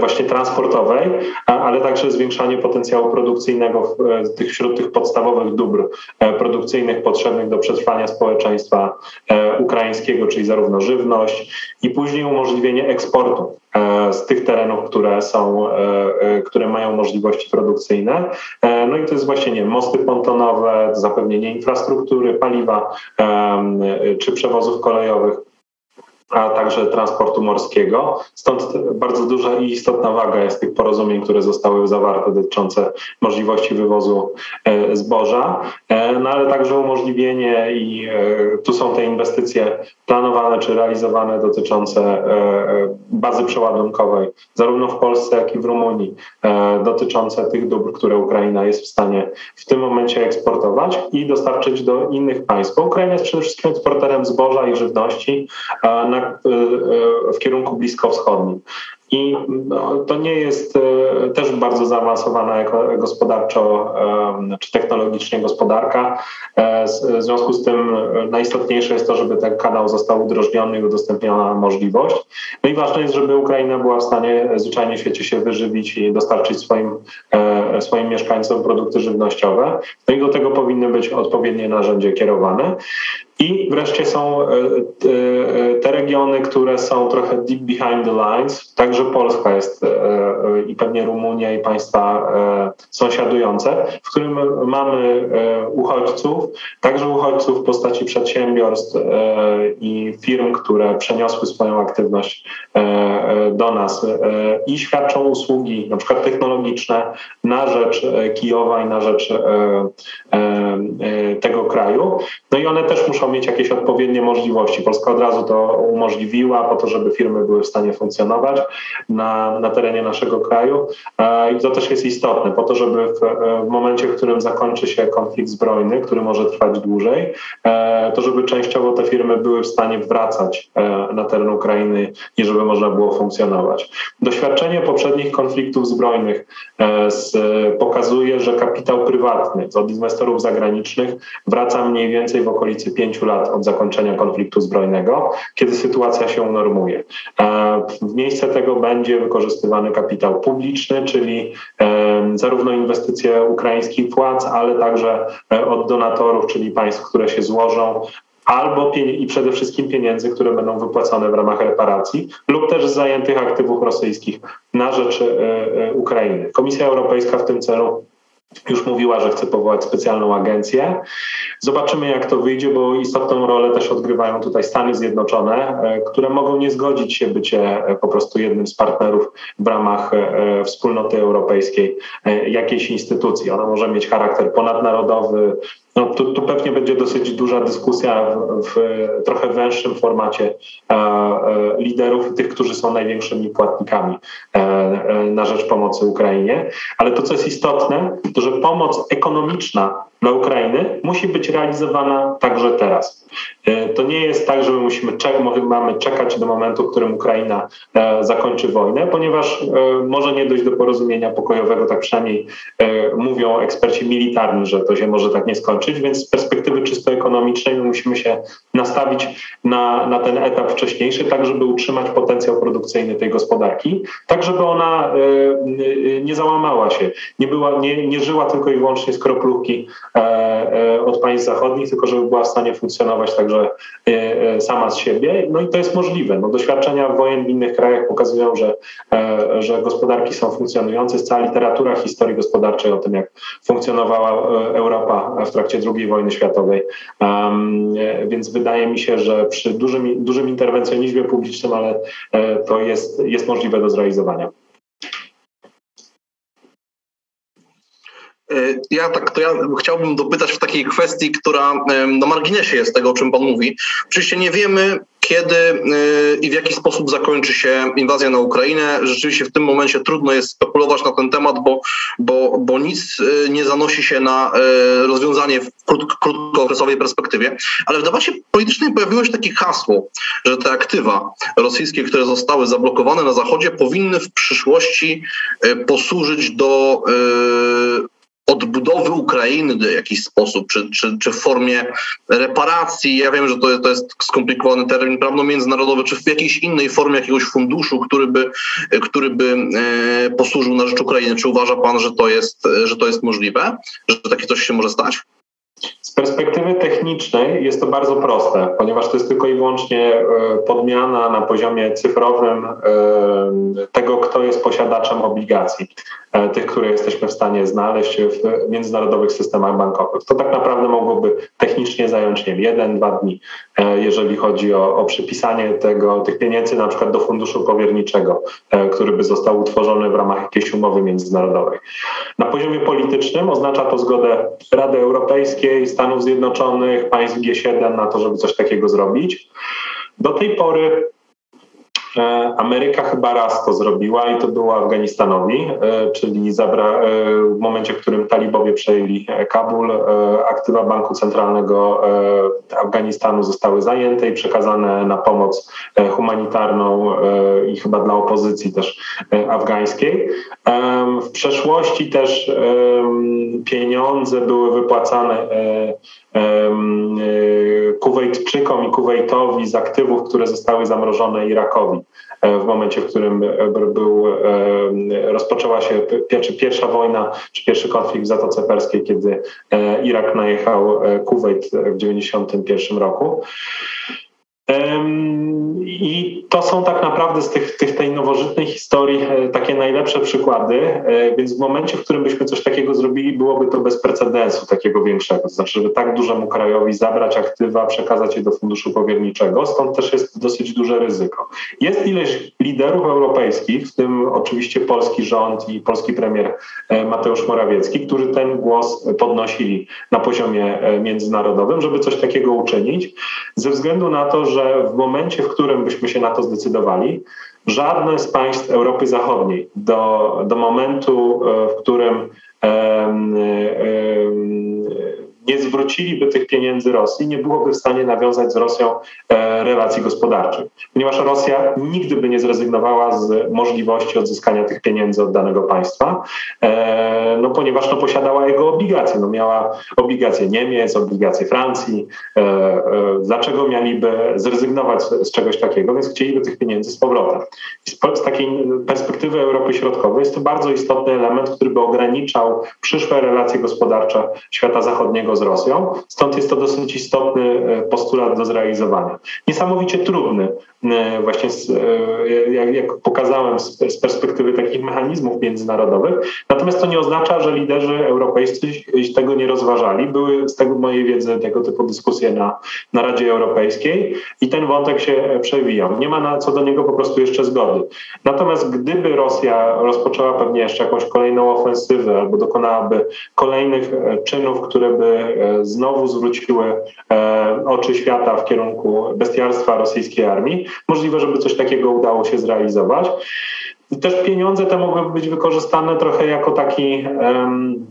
właśnie transportowej, ale także zwiększanie potencjału produkcyjnego e, wśród tych podstawowych dóbr e, produkcyjnych potrzebnych do przetrwania społeczeństwa ukraińskiego, czyli zarówno żywność i później umożliwienie eksportu z tych terenów, które są, które mają możliwości produkcyjne. No i to jest właśnie nie mosty pontonowe, zapewnienie infrastruktury, paliwa czy przewozów kolejowych a także transportu morskiego. Stąd bardzo duża i istotna waga jest tych porozumień, które zostały zawarte dotyczące możliwości wywozu e, zboża, e, no ale także umożliwienie i e, tu są te inwestycje planowane czy realizowane dotyczące bazy przeładunkowej, zarówno w Polsce, jak i w Rumunii, dotyczące tych dóbr, które Ukraina jest w stanie w tym momencie eksportować i dostarczyć do innych państw. Bo Ukraina jest przede wszystkim eksporterem zboża i żywności, na w kierunku bliskowschodnim. I no, to nie jest e, też bardzo zaawansowana gospodarczo czy technologicznie gospodarka. E, w związku z tym najistotniejsze jest to, żeby ten kanał został udrożniony i udostępniona możliwość. No i ważne jest, żeby Ukraina była w stanie zwyczajnie w świecie się wyżywić i dostarczyć swoim, e, swoim mieszkańcom produkty żywnościowe. No i do tego powinny być odpowiednie narzędzie kierowane. I wreszcie są te regiony, które są trochę deep behind the lines, także że Polska jest e, e, i pewnie Rumunia i państwa e, sąsiadujące, w którym mamy uchodźców, także uchodźców w postaci przedsiębiorstw i firm, które przeniosły swoją aktywność do nas i świadczą usługi, na przykład technologiczne, na rzecz Kijowa i na rzecz tego kraju. No i one też muszą mieć jakieś odpowiednie możliwości. Polska od razu to umożliwiła po to, żeby firmy były w stanie funkcjonować na, na terenie naszego kraju. E, I to też jest istotne, po to, żeby w, w momencie, w którym zakończy się konflikt zbrojny, który może trwać dłużej, e, to żeby częściowo te firmy były w stanie wracać e, na teren Ukrainy i żeby można było funkcjonować. Doświadczenie poprzednich konfliktów zbrojnych z, pokazuje, że kapitał prywatny od inwestorów zagranicznych wraca mniej więcej w okolicy pięciu lat od zakończenia konfliktu zbrojnego, kiedy sytuacja się unormuje. W miejsce tego będzie wykorzystywany kapitał publiczny, czyli zarówno inwestycje ukraińskich władz, ale także e, od donatorów, czyli państw, które się złożą albo i przede wszystkim pieniędzy, które będą wypłacone w ramach reparacji, lub też z zajętych aktywów rosyjskich na rzecz e, e, Ukrainy. Komisja Europejska w tym celu już mówiła, że chce powołać specjalną agencję. Zobaczymy, jak to wyjdzie, bo istotną rolę też odgrywają tutaj Stany Zjednoczone, e, które mogą nie zgodzić się bycie e, po prostu jednym z partnerów w ramach e, wspólnoty europejskiej jakiejś instytucji. Ona może mieć charakter ponadnarodowy, no, tu, tu, pewnie będzie dosyć duża dyskusja w, w trochę węższym formacie e, e, liderów i tych, którzy są największymi płatnikami e, e, na rzecz pomocy Ukrainie. Ale to, co jest istotne, to że pomoc ekonomiczna dla Ukrainy musi być realizowana także teraz. E, to nie jest tak, że my musimy mamy czekać do momentu, w którym Ukraina e, zakończy wojnę, ponieważ e, może nie dojść do porozumienia pokojowego, tak przynajmniej mówią eksperci militarni, że to się może tak nie skończyć, więc z perspektywy czysto ekonomicznej my musimy się nastawić na, na ten etap wcześniejszy, tak żeby utrzymać potencjał produkcyjny tej gospodarki, tak żeby ona nie załamała się, nie, była, nie, nie żyła tylko i wyłącznie z kroplówki od państw zachodnich, tylko żeby była w stanie funkcjonować także e, e, sama z siebie. No i to jest możliwe. No, doświadczenia wojen w innych krajach pokazują, że, e, że gospodarki są funkcjonujące. Jest cała literatura historii gospodarczej o tym, jak funkcjonowała Europa w trakcie II wojny światowej. Więc wydaje mi się, że przy dużym, dużym interwencjonizmie publicznym, ale to jest, jest możliwe do zrealizowania. Ja tak, to ja chciałbym dopytać w takiej kwestii, która na marginesie jest tego, o czym Pan mówi. Oczywiście nie wiemy, kiedy e, i w jaki sposób zakończy się inwazja na Ukrainę. Rzeczywiście w tym momencie trudno jest spekulować na ten temat, bo, bo, bo nic e, nie zanosi się na rozwiązanie w krótko, krótkookresowej perspektywie. Ale w debacie politycznej pojawiło się takie hasło, że te aktywa rosyjskie, które zostały zablokowane na Zachodzie, powinny w przyszłości posłużyć do odbudowy Ukrainy w jakiś sposób, czy, czy, czy w formie reparacji. Ja wiem, że to, to jest skomplikowany termin prawno-międzynarodowy, czy w jakiejś innej formie jakiegoś funduszu, który by, który by e, posłużył na rzecz Ukrainy. Czy uważa pan, że to jest, że to jest możliwe, że takie coś się może stać? Z perspektywy technicznej jest to bardzo proste, ponieważ to jest tylko i wyłącznie e, podmiana na poziomie cyfrowym e, tego, kto jest posiadaczem obligacji, tych, które jesteśmy w stanie znaleźć w międzynarodowych systemach bankowych. To tak naprawdę mogłoby technicznie zająć nie wiem, jeden, dwa dni, jeżeli chodzi o, o przypisanie tego, tych pieniędzy na przykład do funduszu powierniczego, który by został utworzony w ramach jakiejś umowy międzynarodowej. Na poziomie politycznym oznacza to zgodę Rady Europejskiej, Stanów Zjednoczonych, państw G7 na to, żeby coś takiego zrobić. Do tej pory e, Ameryka chyba raz to zrobiła i to było Afganistanowi, e, czyli zabra, e, w momencie, w którym talibowie przejęli Kabul, aktywa Banku Centralnego Afganistanu zostały zajęte i przekazane na pomoc humanitarną i chyba dla opozycji też afgańskiej. W przeszłości też pieniądze były wypłacane e, e, Kuwejtczykom i Kuwejtowi z aktywów, które zostały zamrożone Irakowi e, w momencie, w którym był, rozpoczęła się pierwsza wojna, czy pierwszy konflikt w Zatoce Perskiej, kiedy Irak najechał Kuwejt w 1991 roku. I to są tak naprawdę z tych, tych, tej nowożytnej historii e, takie najlepsze przykłady, e, więc w momencie, w którym byśmy coś takiego zrobili, byłoby to bez precedensu takiego większego. To znaczy, żeby tak dużemu krajowi zabrać aktywa, przekazać je do funduszu powierniczego, stąd też jest dosyć duże ryzyko. Jest ileś liderów europejskich, w tym oczywiście polski rząd i polski premier e, Mateusz Morawiecki, którzy ten głos podnosili na poziomie międzynarodowym, żeby coś takiego uczynić, ze względu na to, że w momencie, w którym byśmy się na to zdecydowali, żadne z państw Europy Zachodniej do, do momentu, e, w którym nie zwróciliby tych pieniędzy Rosji, nie byłoby w stanie nawiązać z Rosją e, relacji gospodarczych, ponieważ Rosja nigdy by nie zrezygnowała z możliwości odzyskania tych pieniędzy od danego państwa, e, no ponieważ no, posiadała jego obligacje. No, miała obligacje Niemiec, obligacje Francji. E, dlaczego mieliby zrezygnować z czegoś takiego? Więc chcieliby tych pieniędzy z powrotem. Z takiej perspektywy Europy Środkowej jest to bardzo istotny element, który by ograniczał przyszłe relacje gospodarcze świata zachodniego wspólnego z Rosją. Stąd jest to dosyć istotny postulat do zrealizowania. Niesamowicie trudny, właśnie z, jak, jak pokazałem z perspektywy takich mechanizmów międzynarodowych. Natomiast to nie oznacza, że liderzy europejscy tego nie rozważali. Były z tego mojej wiedzy tego typu dyskusje na, na Radzie Europejskiej i ten wątek się przewijał. Nie ma na co do niego po prostu jeszcze zgody. Natomiast gdyby Rosja rozpoczęła pewnie jeszcze jakąś kolejną ofensywę albo dokonałaby kolejnych e, czynów, które by e, znowu zwróciły e, oczy świata w kierunku bestiarstwa rosyjskiej armii, możliwe, żeby coś takiego udało się zrealizować. Też pieniądze te mogłyby być wykorzystane trochę jako taki. Um,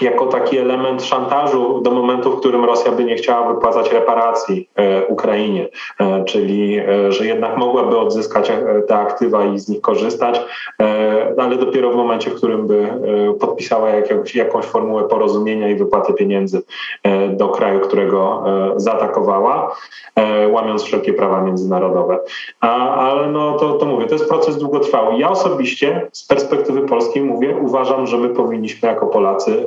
jako taki element szantażu do momentu, w którym Rosja by nie chciała wypłacać reparacji e, Ukrainie, e, czyli e, że jednak mogłaby odzyskać te aktywa i z nich korzystać, ale dopiero w momencie, w którym by podpisała jakąś, jakąś formułę porozumienia i wypłaty pieniędzy do kraju, którego zaatakowała, łamiąc wszelkie prawa międzynarodowe. A, ale no to, to mówię, to jest proces długotrwały. Ja osobiście z perspektywy polskiej mówię, uważam, że my powinniśmy jako Polacy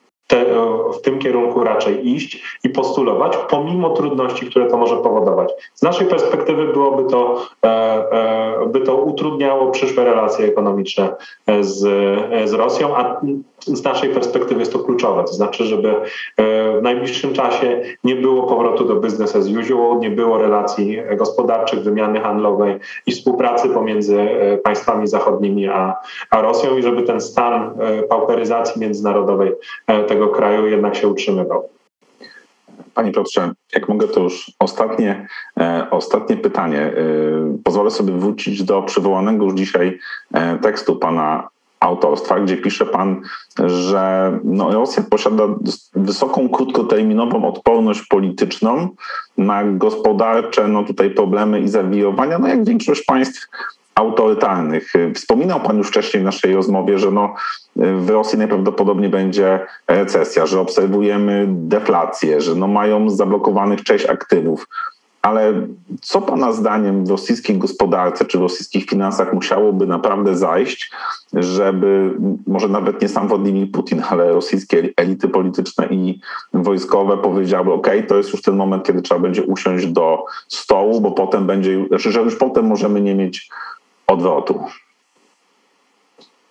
te, w tym kierunku raczej iść i postulować, pomimo trudności, które to może powodować. Z naszej perspektywy byłoby to, e, e, by to utrudniało przyszłe relacje ekonomiczne z, z Rosją, a z naszej perspektywy jest to kluczowe. To znaczy, żeby e, w najbliższym czasie nie było powrotu do business as usual, nie było relacji gospodarczych, wymiany handlowej i współpracy pomiędzy państwami zachodnimi a, a Rosją i żeby ten stan pauperyzacji międzynarodowej tego kraju jednak się utrzymywał. Panie Piotrze, jak mogę, to już ostatnie, e, ostatnie pytanie. E, pozwolę sobie wrócić do przywołanego już dzisiaj e, tekstu pana autorstwa, gdzie pisze pan, że no, Rosja posiada wysoką, krótkoterminową odporność polityczną na gospodarcze no, tutaj problemy i zawirowania, no jak większość państw autorytarnych. Wspominał Pan już wcześniej w naszej rozmowie, że no, w Rosji najprawdopodobniej będzie recesja, że obserwujemy deflację, że no, mają zablokowanych część aktywów. Ale co Pana zdaniem w rosyjskiej gospodarce czy w rosyjskich finansach musiałoby naprawdę zajść, żeby może nawet nie sam Władimir Putin, ale rosyjskie elity polityczne i wojskowe powiedziały: OK, to jest już ten moment, kiedy trzeba będzie usiąść do stołu, bo potem będzie, że już potem możemy nie mieć odwrotu.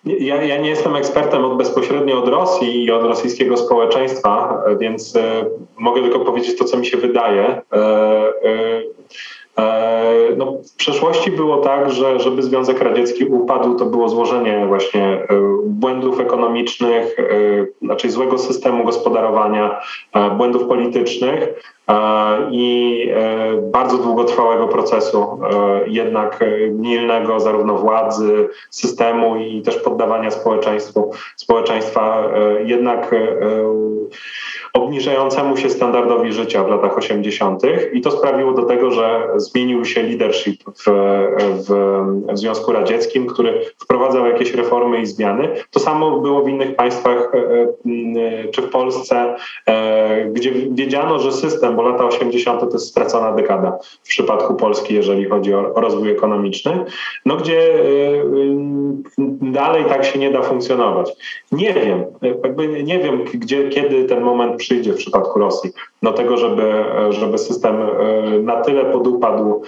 Ja, ja, nie jestem ekspertem od bezpośrednio od Rosji i od rosyjskiego społeczeństwa, więc e, mogę tylko powiedzieć to, co mi się wydaje. E, e, no, w przeszłości było tak, że żeby Związek Radziecki upadł, to było złożenie właśnie błędów ekonomicznych, znaczy złego systemu gospodarowania, błędów politycznych i e, bardzo długotrwałego procesu, e, jednak milnego zarówno władzy, systemu i też poddawania społeczeństwu, społeczeństwa. E, jednak obniżającemu się standardowi życia w latach 80. i to sprawiło do tego, że zmienił się leadership w, w, w Związku Radzieckim, który wprowadzał jakieś reformy i zmiany. To samo było w innych państwach czy w Polsce, gdzie wiedziano, że system, bo lata 80. to jest stracona dekada w przypadku Polski, jeżeli chodzi o, rozwój ekonomiczny, no gdzie dalej tak się nie da funkcjonować. Nie wiem, jakby nie wiem, gdzie, kiedy ten moment przyjdzie w przypadku Rosji do tego, żeby, żeby system y, na tyle podupadł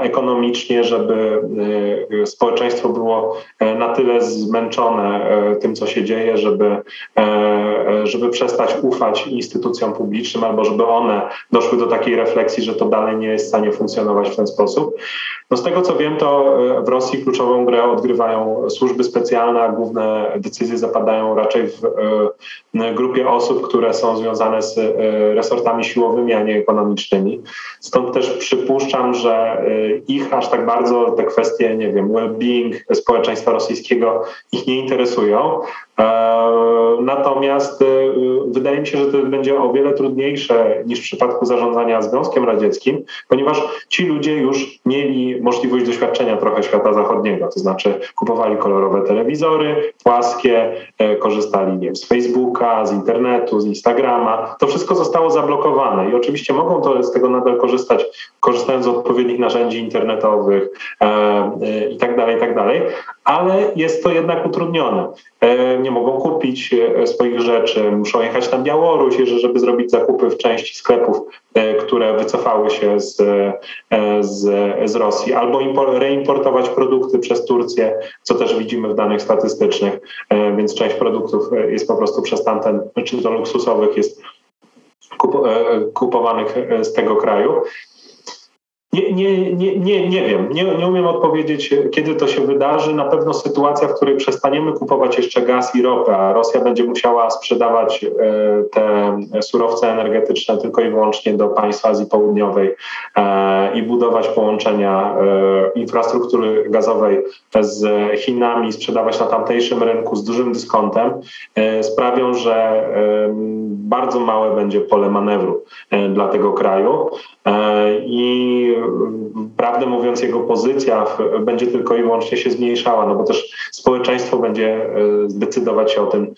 ekonomicznie, żeby społeczeństwo było na tyle zmęczone tym, co się dzieje, żeby, żeby przestać ufać instytucjom publicznym albo żeby one doszły do takiej refleksji, że to dalej nie jest w stanie funkcjonować w ten sposób. No z tego co wiem, to e, w Rosji kluczową grę odgrywają służby specjalne, a główne decyzje zapadają raczej w e, grupie osób, które są związane z e, resortami siłowymi, a nie ekonomicznymi. Stąd też przypuszczam, że ich aż tak bardzo te kwestie, nie wiem, well-being społeczeństwa rosyjskiego ich nie interesują. Natomiast wydaje mi się, że to będzie o wiele trudniejsze niż w przypadku zarządzania Związkiem Radzieckim, ponieważ ci ludzie już mieli możliwość doświadczenia trochę świata zachodniego, to znaczy kupowali kolorowe telewizory, płaskie, e, korzystali nie wiem, z Facebooka, z internetu, z Instagrama. To wszystko zostało zablokowane i oczywiście mogą to z tego nadal korzystać, korzystając z odpowiednich narzędzi internetowych e, e, i tak tak ale jest to jednak utrudnione. Nie mogą kupić swoich rzeczy, muszą jechać na Białoruś, żeby zrobić zakupy w części sklepów, które wycofały się z, z, z Rosji, albo reimportować produkty przez Turcję, co też widzimy w danych statystycznych, więc część produktów jest po prostu przez tamten, czy to luksusowych jest kupowanych z tego kraju. Nie, nie, nie, nie, nie wiem, nie, nie umiem odpowiedzieć, kiedy to się wydarzy. Na pewno sytuacja, w której przestaniemy kupować jeszcze gaz i ropę, a Rosja będzie musiała sprzedawać e, te surowce energetyczne tylko i wyłącznie do państw Azji Południowej e, i budować połączenia e, infrastruktury gazowej z Chinami, sprzedawać na tamtejszym rynku z dużym dyskontem, sprawią, że bardzo małe będzie pole manewru dla tego kraju i prawdę mówiąc, jego pozycja będzie tylko i wyłącznie się zmniejszała, no bo też społeczeństwo będzie e, decydować się o tym,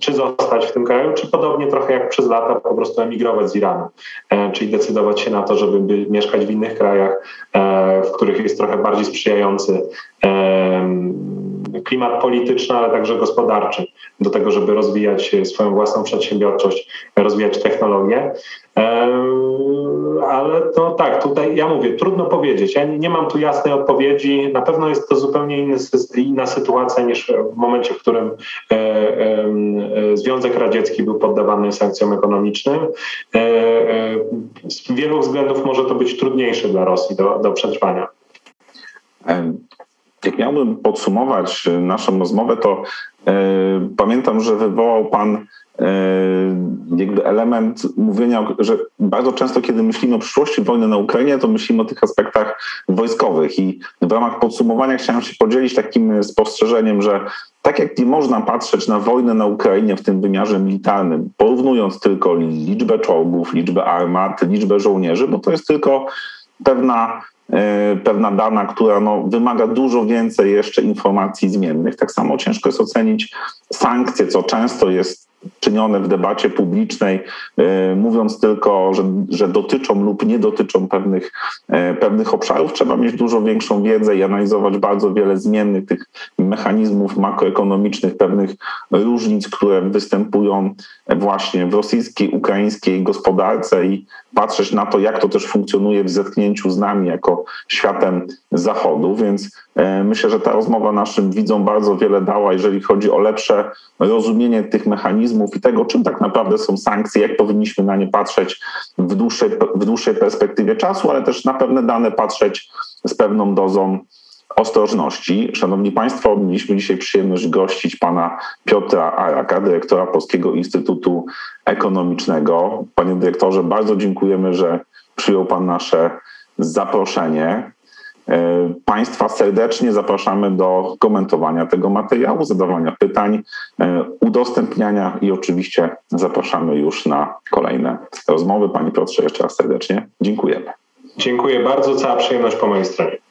czy zostać w tym kraju, czy podobnie trochę jak przez lata po prostu emigrować z Iranu, e, czyli decydować się na to, żeby mieszkać w innych krajach, e, w których jest trochę bardziej sprzyjający klimat polityczny, ale także gospodarczy do tego, żeby rozwijać swoją własną przedsiębiorczość, rozwijać technologię. Ale to tak, tutaj ja mówię, trudno powiedzieć. Ja nie mam tu jasnej odpowiedzi. Na pewno jest to zupełnie inna sytuacja niż w momencie, w którym e, e, Związek Radziecki był poddawany sankcjom ekonomicznym. E, z wielu względów może to być trudniejsze dla Rosji do, do przetrwania. Jak miałbym podsumować naszą rozmowę, to pamiętam, że wywołał Pan E, jakby element mówienia, że bardzo często, kiedy myślimy o przyszłości wojny na Ukrainie, to myślimy o tych aspektach wojskowych. I w ramach podsumowania chciałem się podzielić takim spostrzeżeniem, że tak jak nie można patrzeć na wojnę na Ukrainie w tym wymiarze militarnym, porównując tylko liczbę czołgów, liczbę armat, liczbę żołnierzy, bo to jest tylko pewna pewna dana, która no, wymaga dużo więcej jeszcze informacji zmiennych. Tak samo ciężko jest ocenić sankcje, co często jest czynione w debacie publicznej, e, mówiąc tylko, że, że dotyczą lub nie dotyczą pewnych, e, pewnych obszarów, trzeba mieć dużo większą wiedzę i analizować bardzo wiele zmiennych tych mechanizmów makroekonomicznych, pewnych różnic, które występują właśnie w rosyjskiej, ukraińskiej gospodarce i patrzeć na to, jak to też funkcjonuje w zetknięciu z nami jako światem zachodu. Więc myślę, że ta rozmowa naszym widzom bardzo wiele dała, jeżeli chodzi o lepsze rozumienie tych mechanizmów i tego, czym tak naprawdę są sankcje, jak powinniśmy na nie patrzeć w dłuższej, w dłuższej perspektywie czasu, ale też na pewne dane patrzeć z pewną dozą ostrożności. Szanowni Państwo, mieliśmy dzisiaj przyjemność gościć pana Piotra Araka, dyrektora Polskiego Instytutu Ekonomicznego. Panie dyrektorze, bardzo dziękujemy, że przyjął pan nasze zaproszenie. E, państwa serdecznie zapraszamy do komentowania tego materiału, zadawania pytań, e, udostępniania i oczywiście zapraszamy już na kolejne rozmowy. Panie Piotrze, jeszcze raz serdecznie dziękujemy. Dziękuję bardzo, cała przyjemność po mojej stronie.